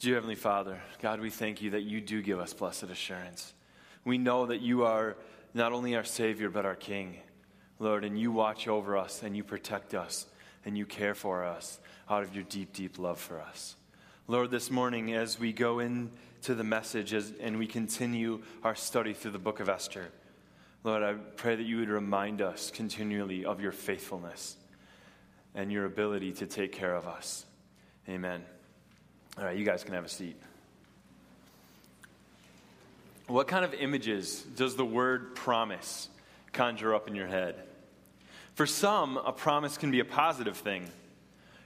Dear Heavenly Father, God, we thank you that you do give us blessed assurance. We know that you are not only our Savior, but our King, Lord, and you watch over us and you protect us and you care for us out of your deep, deep love for us. Lord, this morning, as we go into the message as, and we continue our study through the book of Esther, Lord, I pray that you would remind us continually of your faithfulness and your ability to take care of us. Amen. All right, you guys can have a seat. What kind of images does the word promise conjure up in your head? For some, a promise can be a positive thing.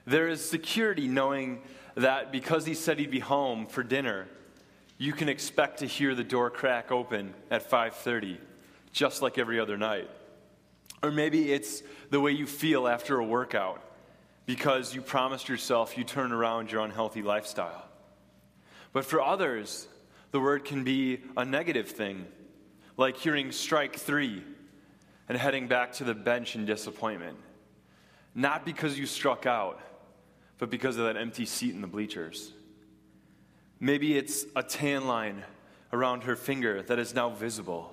There is security knowing that because he said he'd be home for dinner, you can expect to hear the door crack open at 5:30, just like every other night. Or maybe it's the way you feel after a workout because you promised yourself you turn around your unhealthy lifestyle. But for others, the word can be a negative thing, like hearing strike three and heading back to the bench in disappointment. Not because you struck out, but because of that empty seat in the bleachers. Maybe it's a tan line around her finger that is now visible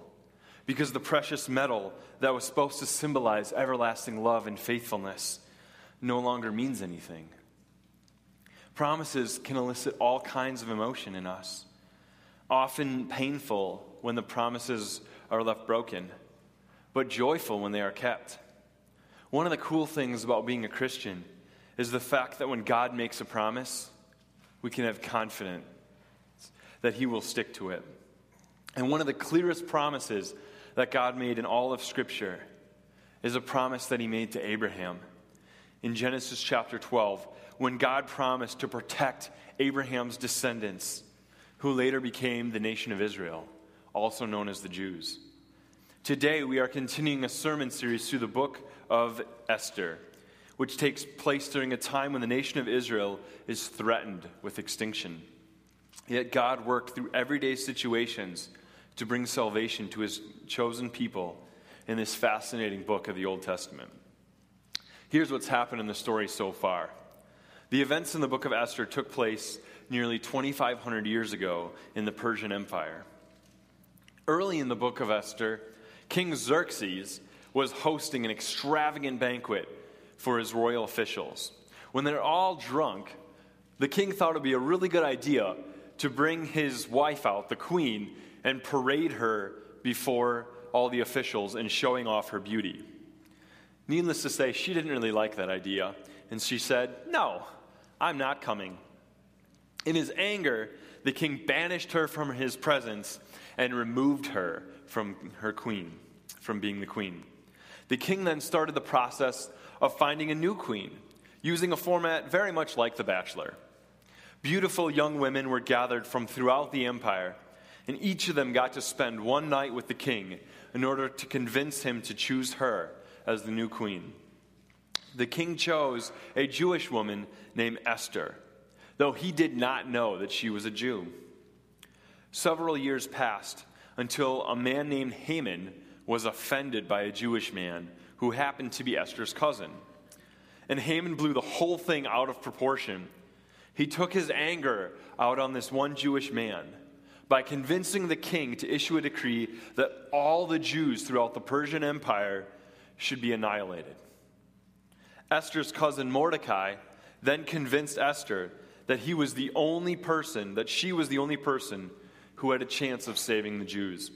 because the precious metal that was supposed to symbolize everlasting love and faithfulness no longer means anything. Promises can elicit all kinds of emotion in us, often painful when the promises are left broken, but joyful when they are kept. One of the cool things about being a Christian is the fact that when God makes a promise, we can have confidence that He will stick to it. And one of the clearest promises that God made in all of Scripture is a promise that He made to Abraham in Genesis chapter 12 when God promised to protect Abraham's descendants, who later became the nation of Israel, also known as the Jews. Today, we are continuing a sermon series through the book of Esther, which takes place during a time when the nation of Israel is threatened with extinction. Yet God worked through everyday situations to bring salvation to his chosen people in this fascinating book of the Old Testament. Here's what's happened in the story so far. The events in the book of Esther took place nearly 2,500 years ago in the Persian Empire. Early in the book of Esther, King Xerxes was hosting an extravagant banquet for his royal officials. When they're all drunk, the king thought it would be a really good idea to bring his wife out, the queen, and parade her before all the officials and showing off her beauty. Needless to say, she didn't really like that idea, and she said, No, I'm not coming. In his anger, the king banished her from his presence and removed her from her queen, from being the queen. The king then started the process of finding a new queen, using a format very much like The Bachelor. Beautiful young women were gathered from throughout the empire, and each of them got to spend one night with the king in order to convince him to choose her as the new queen. The king chose a Jewish woman named Esther, though he did not know that she was a Jew. Several years passed until a man named Haman was offended by a Jewish man who happened to be Esther's cousin. And Haman blew the whole thing out of proportion. He took his anger out on this one Jewish man by convincing the king to issue a decree that all the Jews throughout the Persian Empire should be annihilated. Esther's cousin Mordecai then convinced Esther that he was the only person, that she was the only person who had a chance of saving the Jews.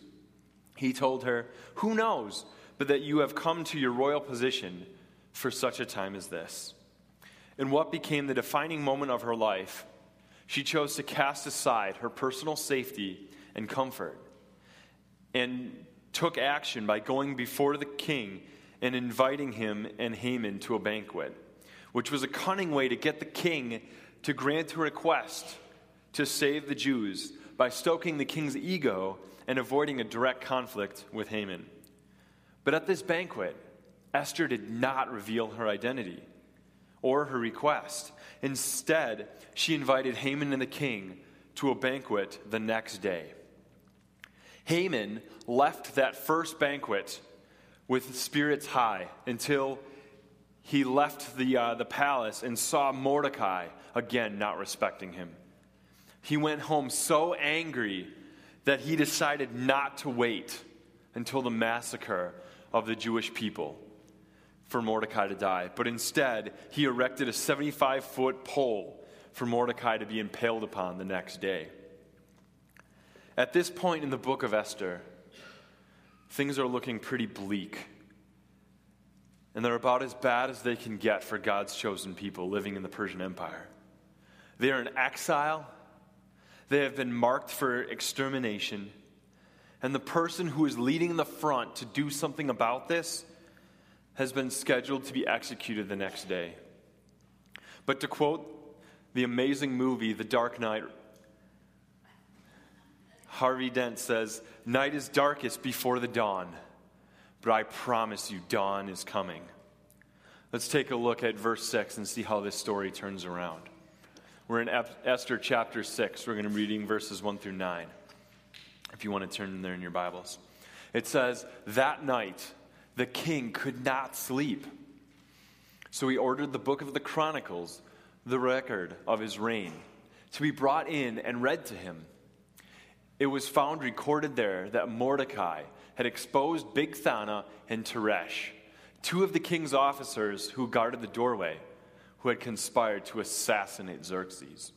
He told her, Who knows but that you have come to your royal position for such a time as this? In what became the defining moment of her life, she chose to cast aside her personal safety and comfort and took action by going before the king and inviting him and Haman to a banquet, which was a cunning way to get the king to grant a request to save the Jews by stoking the king's ego and avoiding a direct conflict with Haman. But at this banquet, Esther did not reveal her identity or her request. Instead, she invited Haman and the king to a banquet the next day. Haman left that first banquet with spirits high until he left the, uh, the palace and saw Mordecai again not respecting him. he went home so angry that he decided not to wait until the massacre of the Jewish people for Mordecai to die, but instead he erected a 75 foot pole for Mordecai to be impaled upon the next day. At this point in the book of Esther, things are looking pretty bleak. And they're about as bad as they can get for God's chosen people living in the Persian Empire. They are in exile, they have been marked for extermination. And the person who is leading the front to do something about this has been scheduled to be executed the next day. But to quote the amazing movie, The Dark Knight, Harvey Dent says, Night is darkest before the dawn, but I promise you, dawn is coming. Let's take a look at verse 6 and see how this story turns around. We're in Esther chapter 6. We're going to be reading verses 1 through 9, if you want to turn there in your Bibles. It says, That night the king could not sleep. So he ordered the book of the Chronicles, the record of his reign, to be brought in and read to him. It was found recorded there that Mordecai had exposed Bigthana and Teresh, two of the king's officers who guarded the doorway, who had conspired to assassinate Xerxes.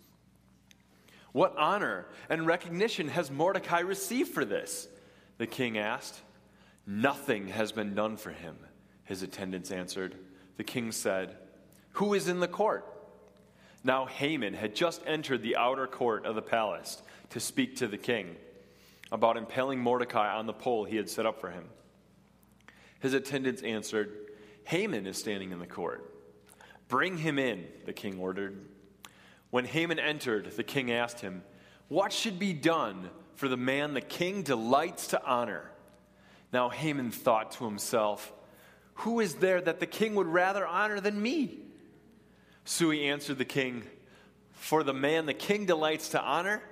What honor and recognition has Mordecai received for this? The king asked. Nothing has been done for him, his attendants answered. The king said, Who is in the court? Now Haman had just entered the outer court of the palace to speak to the king about impaling Mordecai on the pole he had set up for him. His attendants answered, Haman is standing in the court. Bring him in, the king ordered. When Haman entered, the king asked him, What should be done for the man the king delights to honor? Now Haman thought to himself, Who is there that the king would rather honor than me? So he answered the king, For the man the king delights to honor,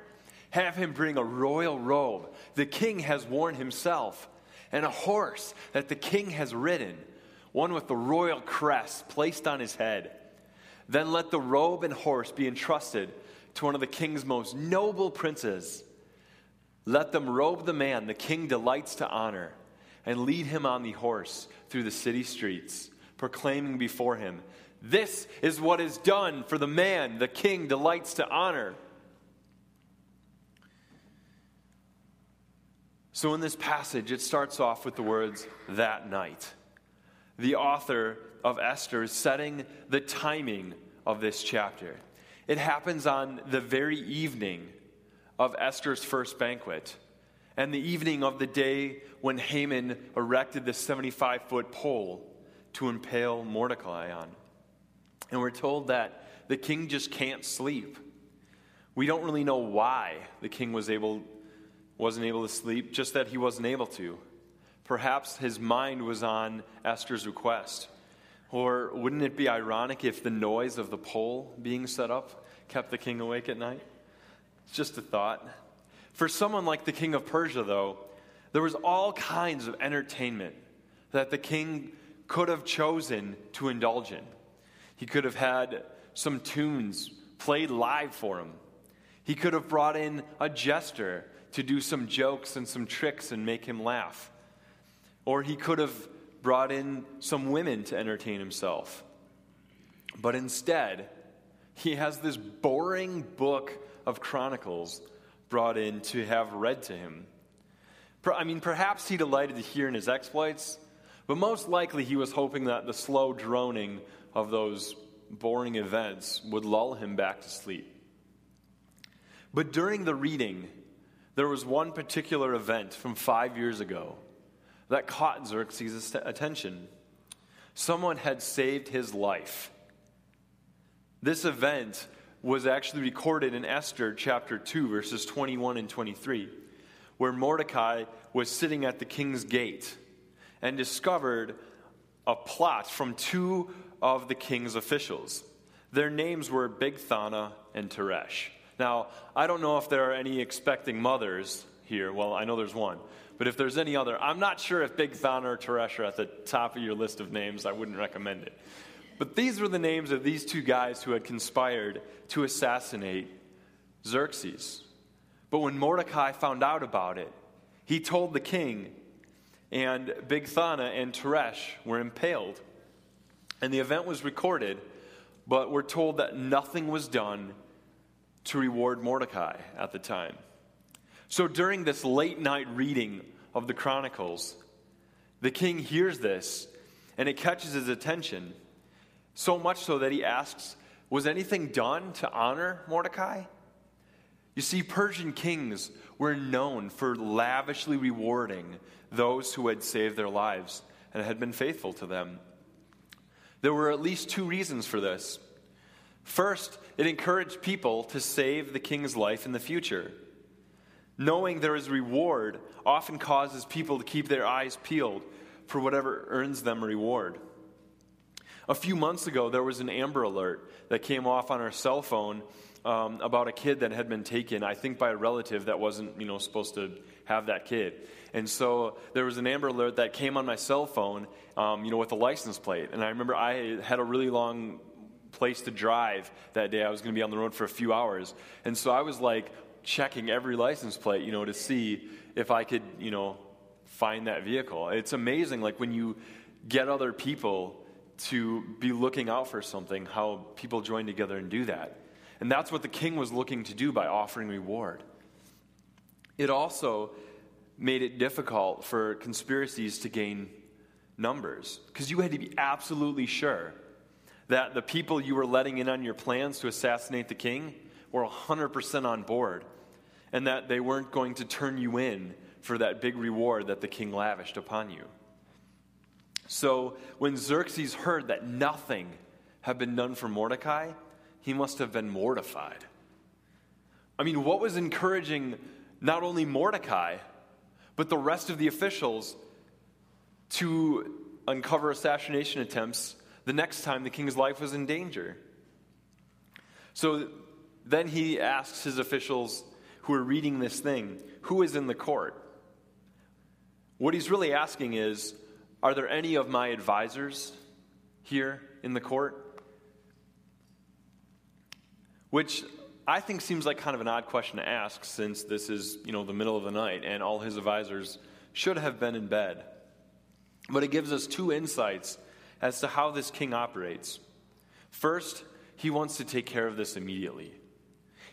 have him bring a royal robe the king has worn himself, and a horse that the king has ridden, one with the royal crest placed on his head. Then let the robe and horse be entrusted to one of the king's most noble princes. Let them robe the man the king delights to honor and lead him on the horse through the city streets, proclaiming before him, this is what is done for the man the king delights to honor. So, in this passage, it starts off with the words, that night. The author of Esther is setting the timing of this chapter. It happens on the very evening of Esther's first banquet and the evening of the day when Haman erected the 75 foot pole to impale Mordecai on. And we're told that the king just can't sleep. We don't really know why the king was able, wasn't able to sleep, just that he wasn't able to. Perhaps his mind was on Esther's request. Or wouldn't it be ironic if the noise of the pole being set up kept the king awake at night? It's just a thought. For someone like the king of Persia, though, there was all kinds of entertainment that the king could have chosen to indulge in. He could have had some tunes played live for him. He could have brought in a jester to do some jokes and some tricks and make him laugh. Or he could have brought in some women to entertain himself. But instead, he has this boring book of Chronicles brought in to have read to him. I mean, perhaps he delighted to hear in his exploits, but most likely he was hoping that the slow droning of those boring events would lull him back to sleep. But during the reading, there was one particular event from five years ago that caught Xerxes' attention. Someone had saved his life. This event was actually recorded in Esther chapter 2, verses 21 and 23 where Mordecai was sitting at the king's gate and discovered a plot from two of the king's officials. Their names were Bigthana and Teresh. Now, I don't know if there are any expecting mothers here. Well, I know there's one. But if there's any other, I'm not sure if Bigthana or Teresh are at the top of your list of names. I wouldn't recommend it. But these were the names of these two guys who had conspired to assassinate Xerxes. But when Mordecai found out about it, he told the king, and Bigthana and Teresh were impaled. And the event was recorded, but we're told that nothing was done to reward Mordecai at the time. So during this late night reading of the Chronicles, the king hears this and it catches his attention, so much so that he asks, Was anything done to honor Mordecai? You see, Persian kings were known for lavishly rewarding those who had saved their lives and had been faithful to them. There were at least two reasons for this. First, it encouraged people to save the king's life in the future. Knowing there is reward often causes people to keep their eyes peeled for whatever earns them reward. A few months ago, there was an Amber Alert that came off on our cell phone um, about a kid that had been taken, I think, by a relative that wasn't, you know, supposed to have that kid. And so there was an Amber Alert that came on my cell phone, um, you know, with a license plate. And I remember I had a really long place to drive that day. I was going to be on the road for a few hours. And so I was like checking every license plate, you know, to see if I could, you know, find that vehicle. It's amazing, like when you get other people to be looking out for something, how people join together and do that. And that's what the king was looking to do by offering reward. It also made it difficult for conspiracies to gain numbers because you had to be absolutely sure that the people you were letting in on your plans to assassinate the king were 100% on board and that they weren't going to turn you in for that big reward that the king lavished upon you. So when Xerxes heard that nothing had been done for Mordecai, he must have been mortified. I mean, what was encouraging not only Mordecai, but the rest of the officials to uncover assassination attempts the next time the king's life was in danger? So then he asks his officials who are reading this thing, who is in the court? What he's really asking is, are there any of my advisors here in the court? Which I think seems like kind of an odd question to ask since this is, you know, the middle of the night and all his advisors should have been in bed. But it gives us two insights as to how this king operates. First, he wants to take care of this immediately.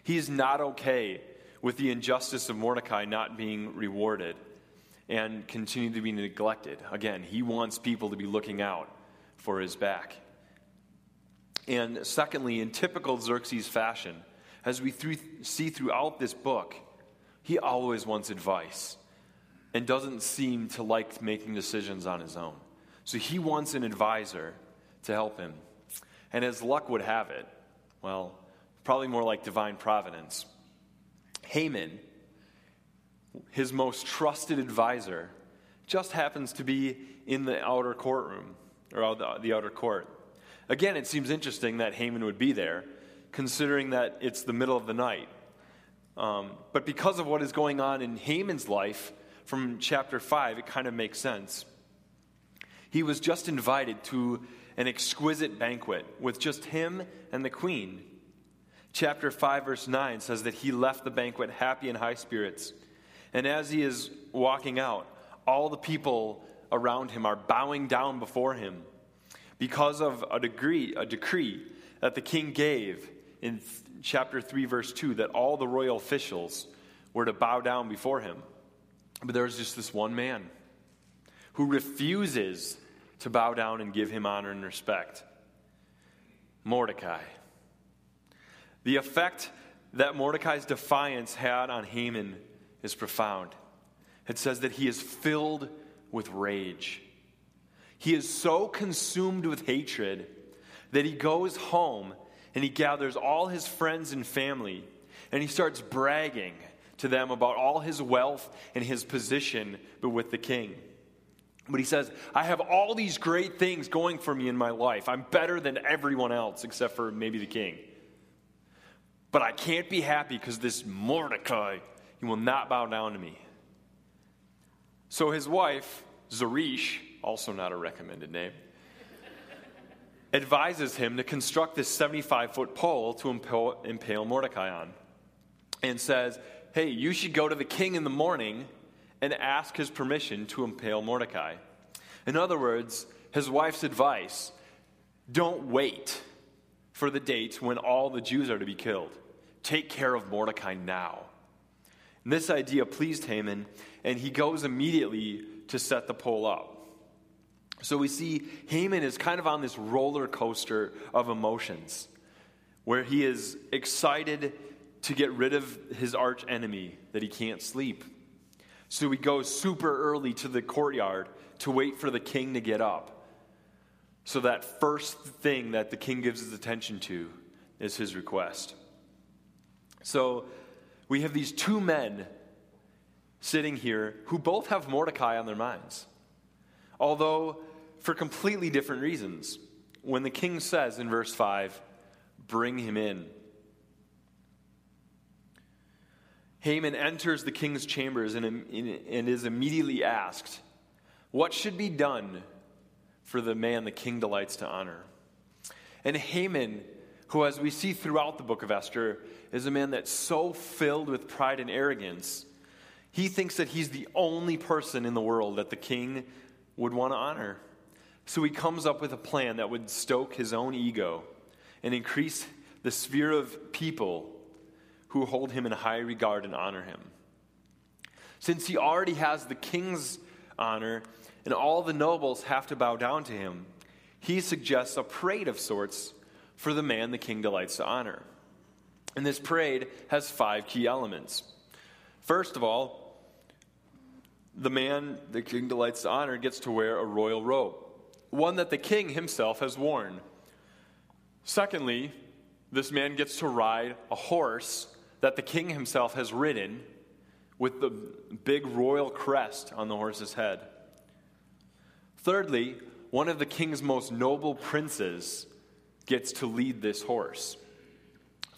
He is not okay with the injustice of Mordecai not being rewarded and continue to be neglected. Again, he wants people to be looking out for his back. And secondly, in typical Xerxes fashion, as we th- see throughout this book, he always wants advice and doesn't seem to like making decisions on his own. So he wants an advisor to help him. And as luck would have it, well, probably more like divine providence, Haman, his most trusted advisor, just happens to be in the outer courtroom, or the outer court. Again, it seems interesting that Haman would be there, considering that it's the middle of the night. Um, but because of what is going on in Haman's life from chapter 5, it kind of makes sense. He was just invited to an exquisite banquet with just him and the queen. Chapter 5, verse 9 says that he left the banquet happy and high spirits. And as he is walking out, all the people around him are bowing down before him because of a degree, a decree that the king gave in chapter 3, verse 2, that all the royal officials were to bow down before him. But there's just this one man who refuses to bow down and give him honor and respect Mordecai. The effect that Mordecai's defiance had on Haman is profound. It says that he is filled with rage. He is so consumed with hatred that he goes home and he gathers all his friends and family and he starts bragging to them about all his wealth and his position but with the king. But he says, I have all these great things going for me in my life. I'm better than everyone else except for maybe the king. But I can't be happy because this Mordecai, he will not bow down to me. So his wife, Zeresh, also not a recommended name, advises him to construct this 75 foot pole to impale, impale Mordecai on. and says, Hey, you should go to the king in the morning and ask his permission to impale Mordecai. In other words, his wife's advice don't wait for the date when all the Jews are to be killed. Take care of Mordecai now. And this idea pleased Haman, and he goes immediately to set the pole up. So we see Haman is kind of on this roller coaster of emotions where he is excited to get rid of his arch enemy that he can't sleep. So he goes super early to the courtyard to wait for the king to get up. So that first thing that the king gives his attention to is his request. So we have these two men sitting here who both have Mordecai on their minds. Although for completely different reasons. When the king says in verse 5, bring him in. Haman enters the king's chambers and, and is immediately asked, What should be done for the man the king delights to honor? And Haman, who, as we see throughout the book of Esther, is a man that's so filled with pride and arrogance, he thinks that he's the only person in the world that the king would want to honor. So he comes up with a plan that would stoke his own ego and increase the sphere of people who hold him in high regard and honor him. Since he already has the king's honor and all the nobles have to bow down to him, he suggests a parade of sorts for the man the king delights to honor. And this parade has five key elements. First of all, the man the king delights to honor gets to wear a royal robe one that the king himself has worn. Secondly, this man gets to ride a horse that the king himself has ridden with the big royal crest on the horse's head. Thirdly, one of the king's most noble princes gets to lead this horse.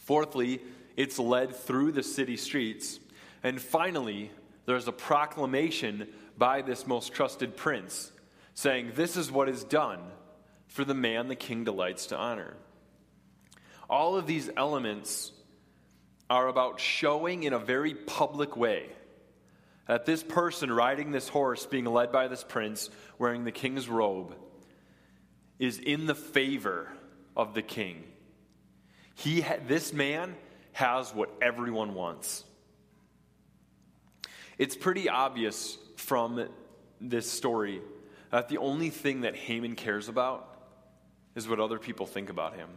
Fourthly, it's led through the city streets. And finally, there's a proclamation by this most trusted prince saying, This is what is done for the man the king delights to honor. All of these elements are about showing in a very public way that this person riding this horse, being led by this prince, wearing the king's robe, is in the favor of the king. He ha- this man has what everyone wants. It's pretty obvious from this story that the only thing that Haman cares about is what other people think about him.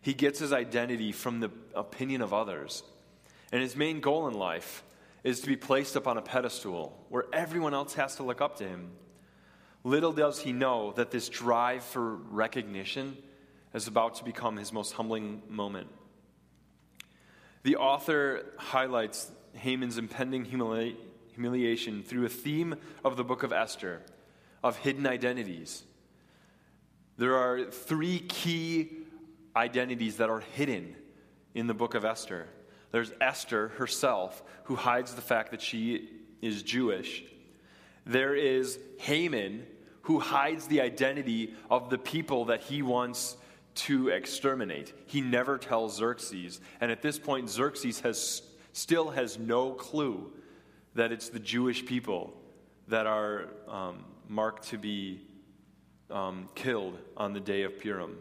He gets his identity from the opinion of others. And his main goal in life is to be placed upon a pedestal where everyone else has to look up to him. Little does he know that this drive for recognition is about to become his most humbling moment. The author highlights Haman's impending humili- humiliation through a theme of the book of Esther of hidden identities. There are three key identities that are hidden in the book of Esther. There's Esther herself, who hides the fact that she is Jewish. There is Haman, who hides the identity of the people that he wants to exterminate. He never tells Xerxes. And at this point, Xerxes has, still has no clue that it's the Jewish people that are um, marked to be um, killed on the day of Purim.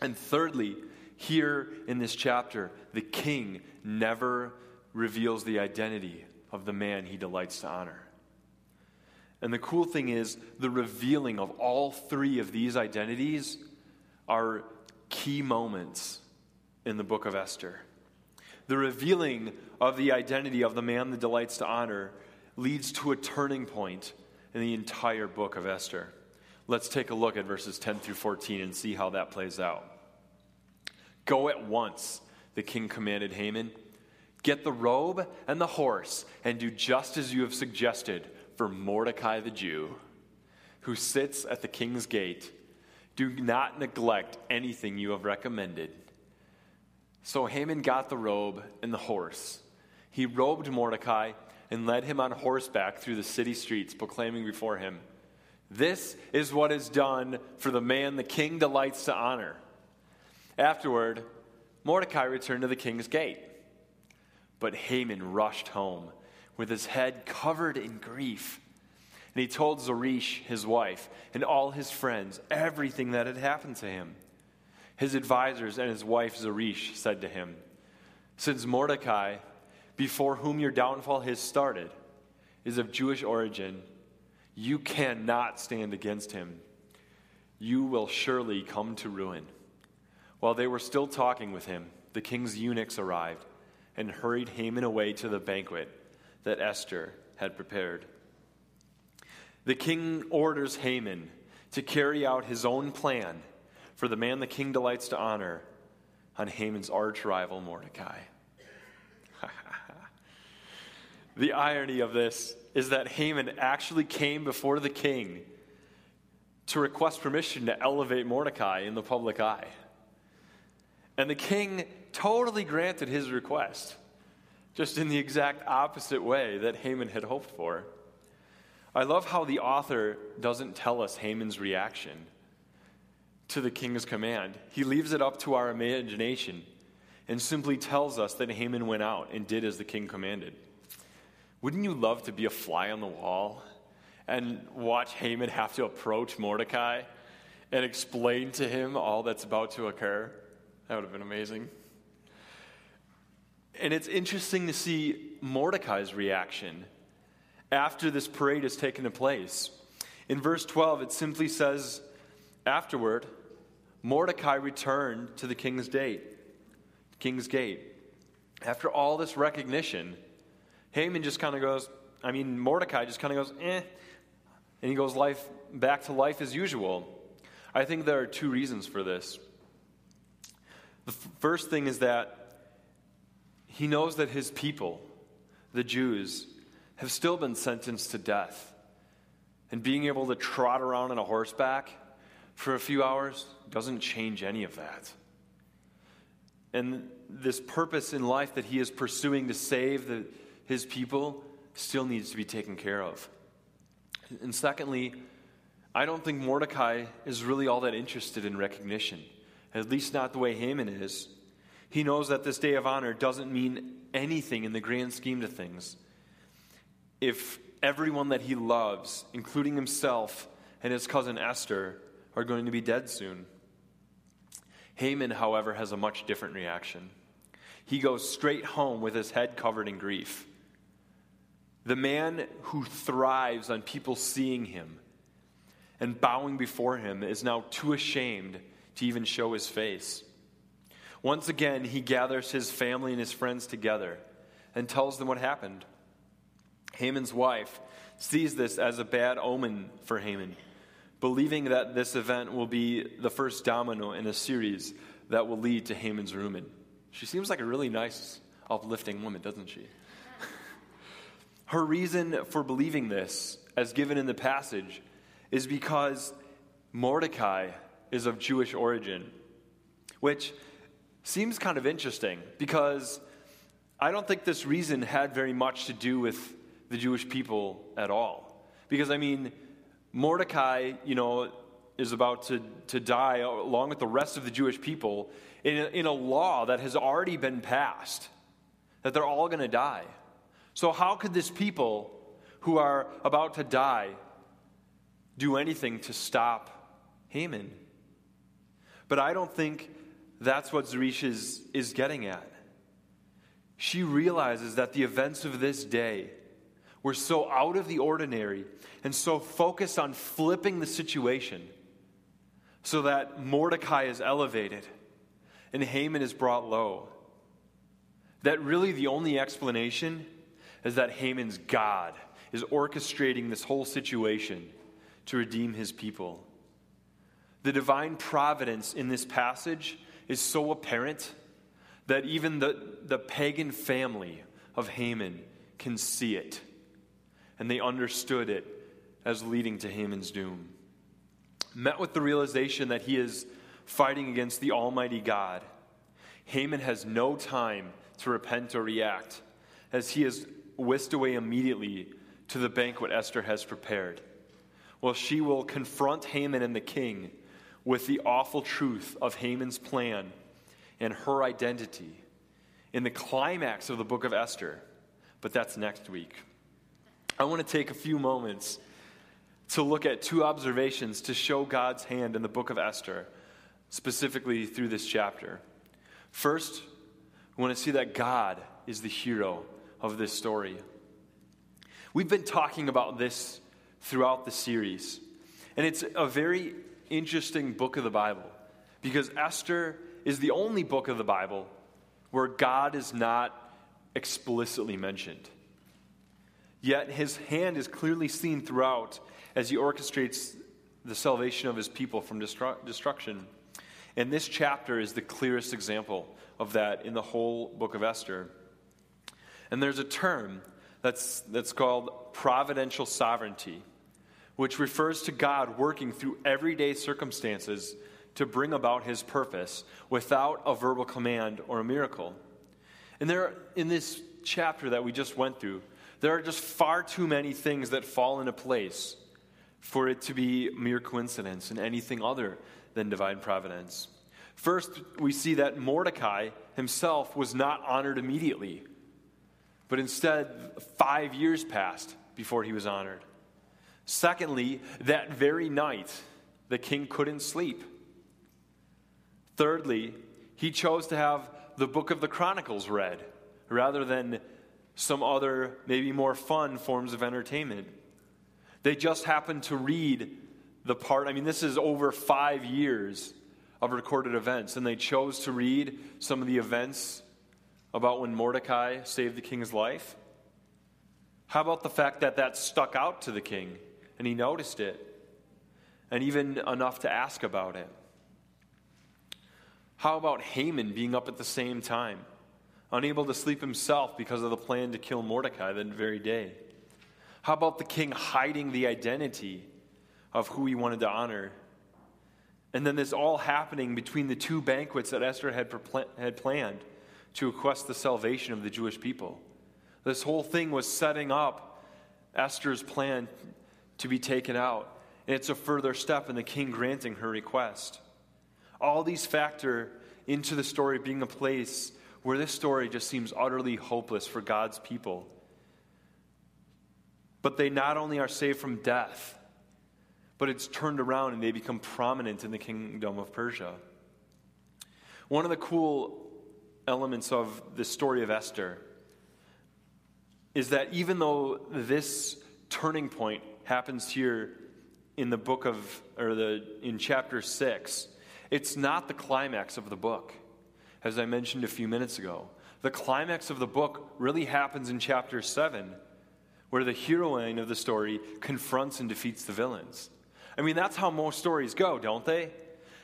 And thirdly, here in this chapter, the king never reveals the identity of the man he delights to honor. And the cool thing is, the revealing of all three of these identities are key moments in the book of Esther. The revealing of the identity of the man that delights to honor leads to a turning point in the entire book of Esther. Let's take a look at verses 10 through 14 and see how that plays out. Go at once, the king commanded Haman. Get the robe and the horse, and do just as you have suggested for Mordecai the Jew, who sits at the king's gate. Do not neglect anything you have recommended. So Haman got the robe and the horse. He robed Mordecai and led him on horseback through the city streets, proclaiming before him, This is what is done for the man the king delights to honor. Afterward, Mordecai returned to the king's gate. But Haman rushed home with his head covered in grief. And he told Zeresh, his wife, and all his friends everything that had happened to him. His advisers and his wife Zeresh said to him, Since Mordecai, before whom your downfall has started, is of Jewish origin, you cannot stand against him. You will surely come to ruin. While they were still talking with him, the king's eunuchs arrived and hurried Haman away to the banquet that Esther had prepared. The king orders Haman to carry out his own plan for the man the king delights to honor on Haman's arch rival Mordecai. The irony of this is that Haman actually came before the king to request permission to elevate Mordecai in the public eye. And the king totally granted his request, just in the exact opposite way that Haman had hoped for. I love how the author doesn't tell us Haman's reaction to the king's command. He leaves it up to our imagination and simply tells us that Haman went out and did as the king commanded. Wouldn't you love to be a fly on the wall and watch Haman have to approach Mordecai and explain to him all that's about to occur? That would have been amazing. And it's interesting to see Mordecai's reaction after this parade has taken place. In verse 12, it simply says, Afterward, Mordecai returned to the king's gate. King's gate. After all this recognition, Haman just kind of goes, I mean, Mordecai just kind of goes, eh, and he goes life back to life as usual. I think there are two reasons for this. The f- first thing is that he knows that his people, the Jews, have still been sentenced to death. And being able to trot around on a horseback for a few hours doesn't change any of that. And this purpose in life that he is pursuing to save the, his people still needs to be taken care of. And secondly, I don't think Mordecai is really all that interested in recognition, at least not the way Haman is. He knows that this day of honor doesn't mean anything in the grand scheme of things. If everyone that he loves, including himself and his cousin Esther, are going to be dead soon. Haman, however, has a much different reaction. He goes straight home with his head covered in grief. The man who thrives on people seeing him and bowing before him is now too ashamed to even show his face. Once again, he gathers his family and his friends together and tells them what happened. Haman's wife sees this as a bad omen for Haman, believing that this event will be the first domino in a series that will lead to Haman's ruin. She seems like a really nice, uplifting woman, doesn't she? Her reason for believing this, as given in the passage, is because Mordecai is of Jewish origin, which seems kind of interesting because I don't think this reason had very much to do with the Jewish people at all. Because, I mean, Mordecai, you know, is about to, to die along with the rest of the Jewish people in a, in a law that has already been passed, that they're all going to die. So, how could this people who are about to die do anything to stop Haman? But I don't think that's what Zeresh is, is getting at. She realizes that the events of this day were so out of the ordinary and so focused on flipping the situation so that Mordecai is elevated and Haman is brought low. That really the only explanation is that Haman's God is orchestrating this whole situation to redeem his people. The divine providence in this passage is so apparent that even the, the pagan family of Haman can see it. And they understood it as leading to Haman's doom. Met with the realization that he is fighting against the Almighty God, Haman has no time to repent or react, as he is whisked away immediately to the banquet Esther has prepared. Well, she will confront Haman and the king with the awful truth of Haman's plan and her identity in the climax of the book of Esther, but that's next week. I want to take a few moments to look at two observations to show God's hand in the book of Esther, specifically through this chapter. First, we want to see that God is the hero of this story. We've been talking about this throughout the series, and it's a very interesting book of the Bible because Esther is the only book of the Bible where God is not explicitly mentioned. Yet his hand is clearly seen throughout as he orchestrates the salvation of his people from destru- destruction. And this chapter is the clearest example of that in the whole book of Esther. And there's a term that's, that's called providential sovereignty, which refers to God working through everyday circumstances to bring about his purpose without a verbal command or a miracle. And there, in this chapter that we just went through, there are just far too many things that fall into place for it to be mere coincidence and anything other than divine providence. First, we see that Mordecai himself was not honored immediately, but instead, five years passed before he was honored. Secondly, that very night, the king couldn't sleep. Thirdly, he chose to have the book of the Chronicles read rather than some other, maybe more fun forms of entertainment. They just happened to read the part, I mean, this is over five years of recorded events, and they chose to read some of the events about when Mordecai saved the king's life. How about the fact that that stuck out to the king and he noticed it, and even enough to ask about it? How about Haman being up at the same time, unable to sleep himself because of the plan to kill Mordecai that very day? How about the king hiding the identity of who he wanted to honor? And then this all happening between the two banquets that Esther had, had planned to request the salvation of the Jewish people. This whole thing was setting up Esther's plan to be taken out. And it's a further step in the king granting her request. All these factor into the story being a place where this story just seems utterly hopeless for God's people. But they not only are saved from death, but it's turned around and they become prominent in the kingdom of Persia. One of the cool elements of the story of Esther is that even though this turning point happens here in the book of or the in chapter 6 it's not the climax of the book, as I mentioned a few minutes ago. The climax of the book really happens in chapter 7, where the heroine of the story confronts and defeats the villains. I mean, that's how most stories go, don't they?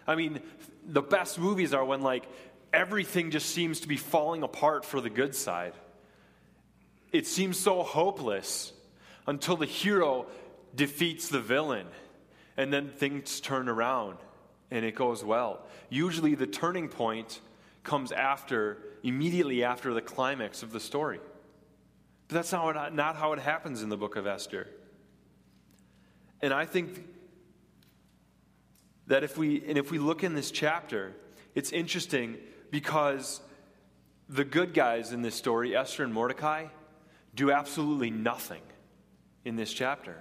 I mean, the best movies are when, like, everything just seems to be falling apart for the good side. It seems so hopeless until the hero defeats the villain, and then things turn around and it goes well. Usually, the turning point comes after, immediately after the climax of the story. But that's not, not how it happens in the book of Esther. And I think that if we, and if we look in this chapter, it's interesting because the good guys in this story, Esther and Mordecai, do absolutely nothing in this chapter.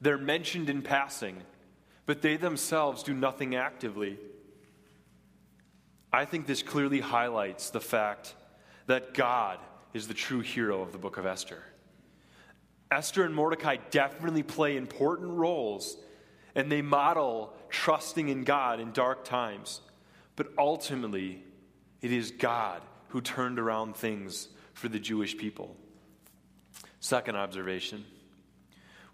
They're mentioned in passing but they themselves do nothing actively. I think this clearly highlights the fact that God is the true hero of the book of Esther. Esther and Mordecai definitely play important roles, and they model trusting in God in dark times. But ultimately, it is God who turned around things for the Jewish people. Second observation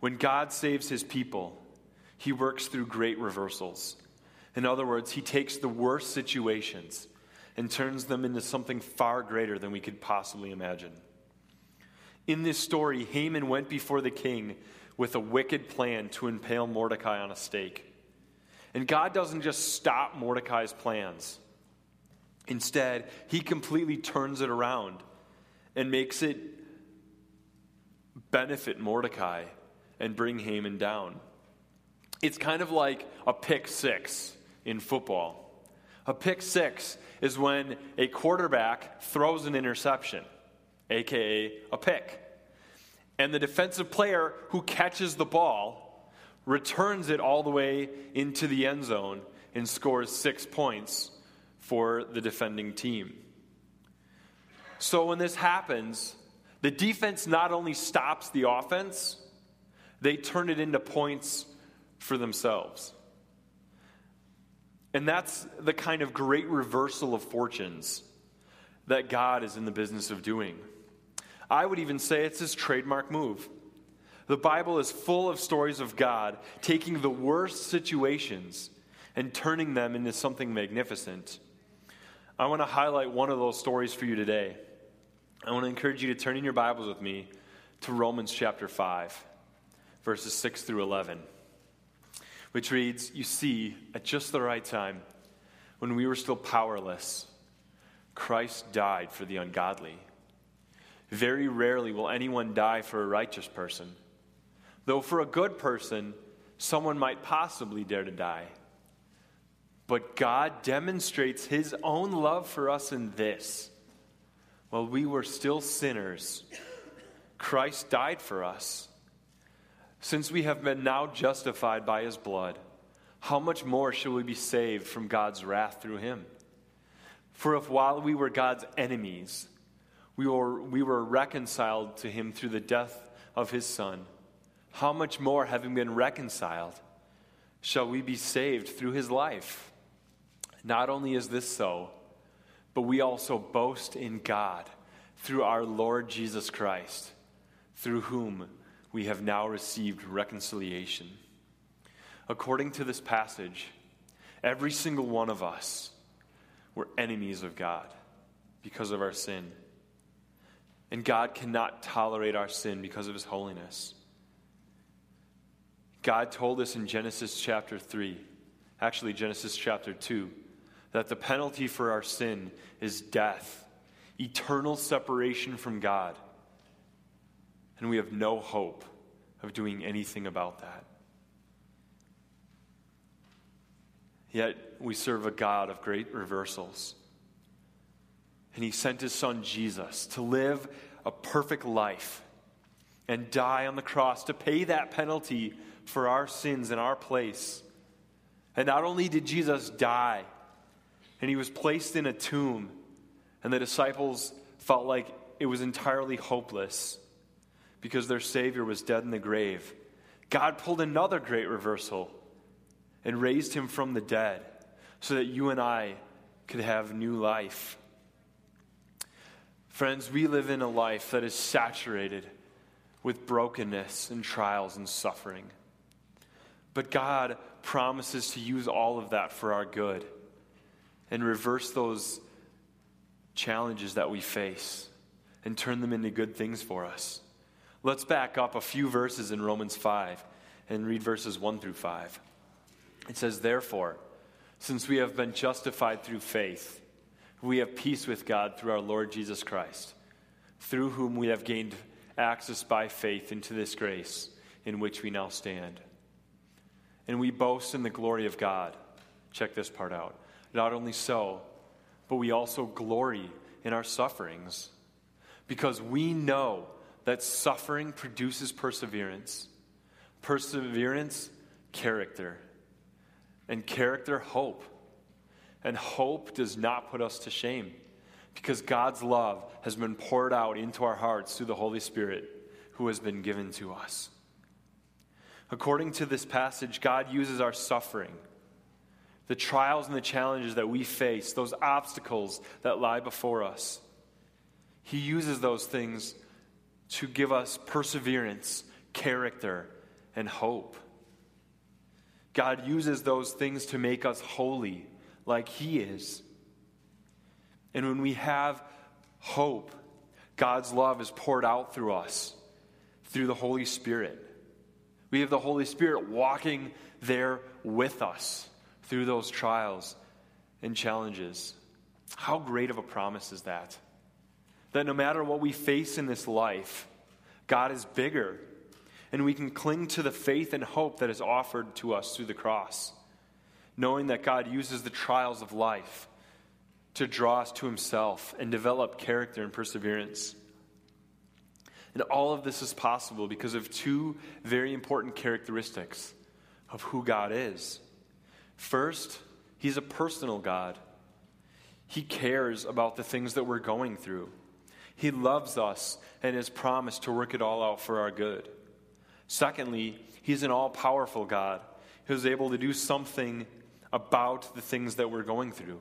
when God saves his people, he works through great reversals. In other words, he takes the worst situations and turns them into something far greater than we could possibly imagine. In this story, Haman went before the king with a wicked plan to impale Mordecai on a stake. And God doesn't just stop Mordecai's plans. Instead, he completely turns it around and makes it benefit Mordecai and bring Haman down. It's kind of like a pick six in football. A pick six is when a quarterback throws an interception, aka a pick. And the defensive player who catches the ball returns it all the way into the end zone and scores six points for the defending team. So when this happens, the defense not only stops the offense, they turn it into points for themselves. And that's the kind of great reversal of fortunes that God is in the business of doing. I would even say it's his trademark move. The Bible is full of stories of God taking the worst situations and turning them into something magnificent. I want to highlight one of those stories for you today. I want to encourage you to turn in your Bibles with me to Romans chapter 5, verses 6 through 11 which reads You see, at just the right time, when we were still powerless, Christ died for the ungodly. Very rarely will anyone die for a righteous person, though for a good person, someone might possibly dare to die. But God demonstrates his own love for us in this. While we were still sinners, Christ died for us. Since we have been now justified by his blood, how much more shall we be saved from God's wrath through him? For if while we were God's enemies, we were, we were reconciled to him through the death of his Son, how much more, having been reconciled, shall we be saved through his life? Not only is this so, but we also boast in God through our Lord Jesus Christ, through whom we have now received reconciliation. According to this passage, every single one of us were enemies of God because of our sin. And God cannot tolerate our sin because of his holiness. God told us in Genesis chapter 3, actually, Genesis chapter 2, that the penalty for our sin is death, eternal separation from God and we have no hope of doing anything about that. Yet we serve a God of great reversals. And He sent His Son Jesus to live a perfect life and die on the cross to pay that penalty for our sins in our place. And not only did Jesus die, and He was placed in a tomb, and the disciples felt like it was entirely hopeless because their Savior was dead in the grave. God pulled another great reversal and raised him from the dead so that you and I could have new life. Friends, we live in a life that is saturated with brokenness and trials and suffering. But God promises to use all of that for our good and reverse those challenges that we face and turn them into good things for us. Let's back up a few verses in Romans 5 and read verses 1 through 5. It says, Therefore, since we have been justified through faith, we have peace with God through our Lord Jesus Christ, through whom we have gained access by faith into this grace in which we now stand. And we boast in the glory of God. Check this part out. Not only so, but we also glory in our sufferings, because we know that suffering produces perseverance, perseverance, character, and character, hope. And hope does not put us to shame because God's love has been poured out into our hearts through the Holy Spirit who has been given to us. According to this passage, God uses our suffering, the trials and the challenges that we face, those obstacles that lie before us. He uses those things to give us perseverance, character, and hope. God uses those things to make us holy like He is. And when we have hope, God's love is poured out through us through the Holy Spirit. We have the Holy Spirit walking there with us through those trials and challenges. How great of a promise is that? That no matter what we face in this life, God is bigger, and we can cling to the faith and hope that is offered to us through the cross, knowing that God uses the trials of life to draw us to Himself and develop character and perseverance. And all of this is possible because of two very important characteristics of who God is. First, He's a personal God. He cares about the things that we're going through. He loves us and has promised to work it all out for our good. Secondly, He's an all powerful God who's able to do something about the things that we're going through.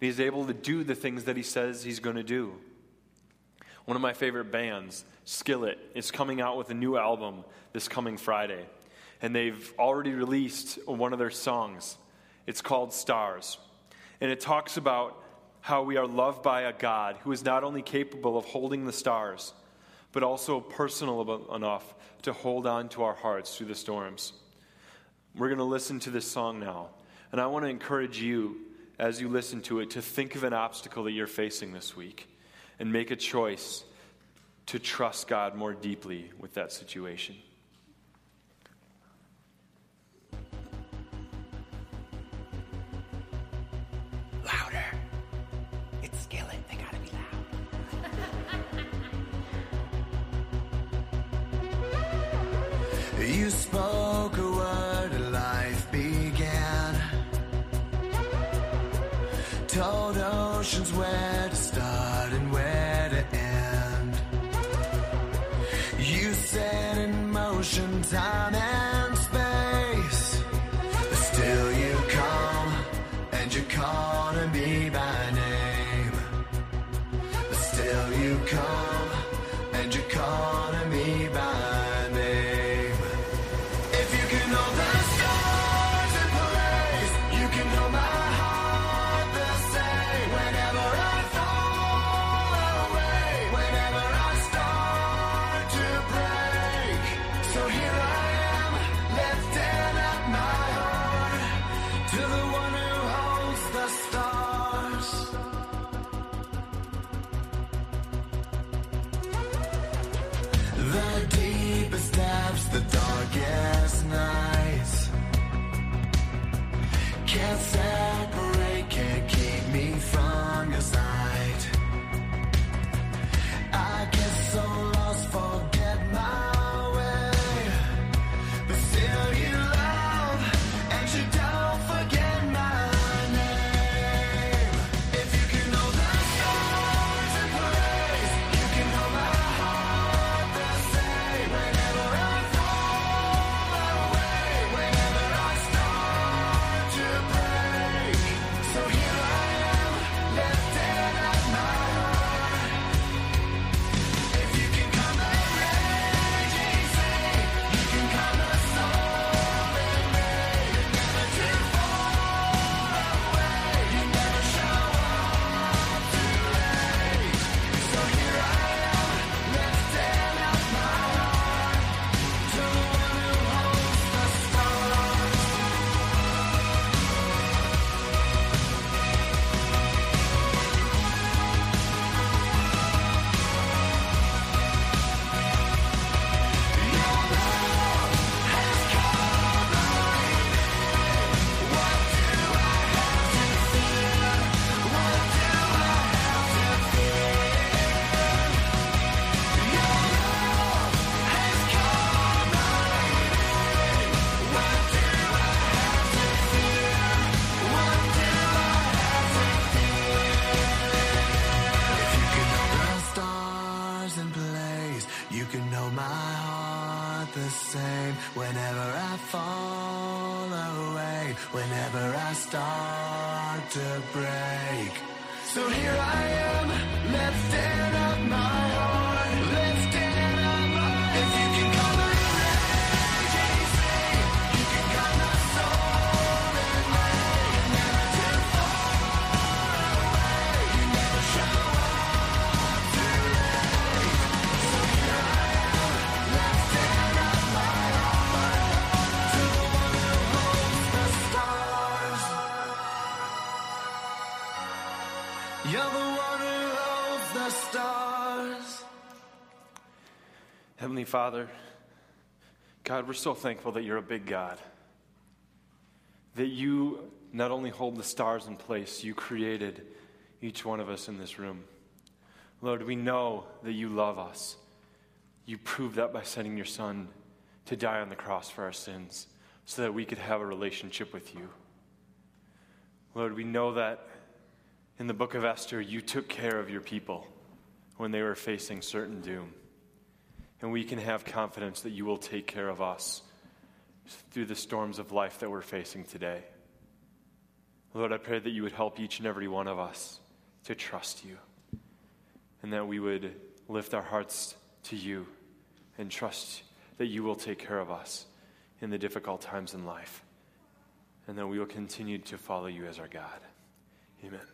He's able to do the things that He says He's going to do. One of my favorite bands, Skillet, is coming out with a new album this coming Friday. And they've already released one of their songs. It's called Stars. And it talks about how we are loved by a God who is not only capable of holding the stars, but also personal enough to hold on to our hearts through the storms. We're going to listen to this song now. And I want to encourage you, as you listen to it, to think of an obstacle that you're facing this week and make a choice to trust God more deeply with that situation. Father, God, we're so thankful that you're a big God, that you not only hold the stars in place, you created each one of us in this room. Lord, we know that you love us. You proved that by sending your Son to die on the cross for our sins so that we could have a relationship with you. Lord, we know that in the book of Esther, you took care of your people when they were facing certain doom. And we can have confidence that you will take care of us through the storms of life that we're facing today. Lord, I pray that you would help each and every one of us to trust you and that we would lift our hearts to you and trust that you will take care of us in the difficult times in life and that we will continue to follow you as our God. Amen.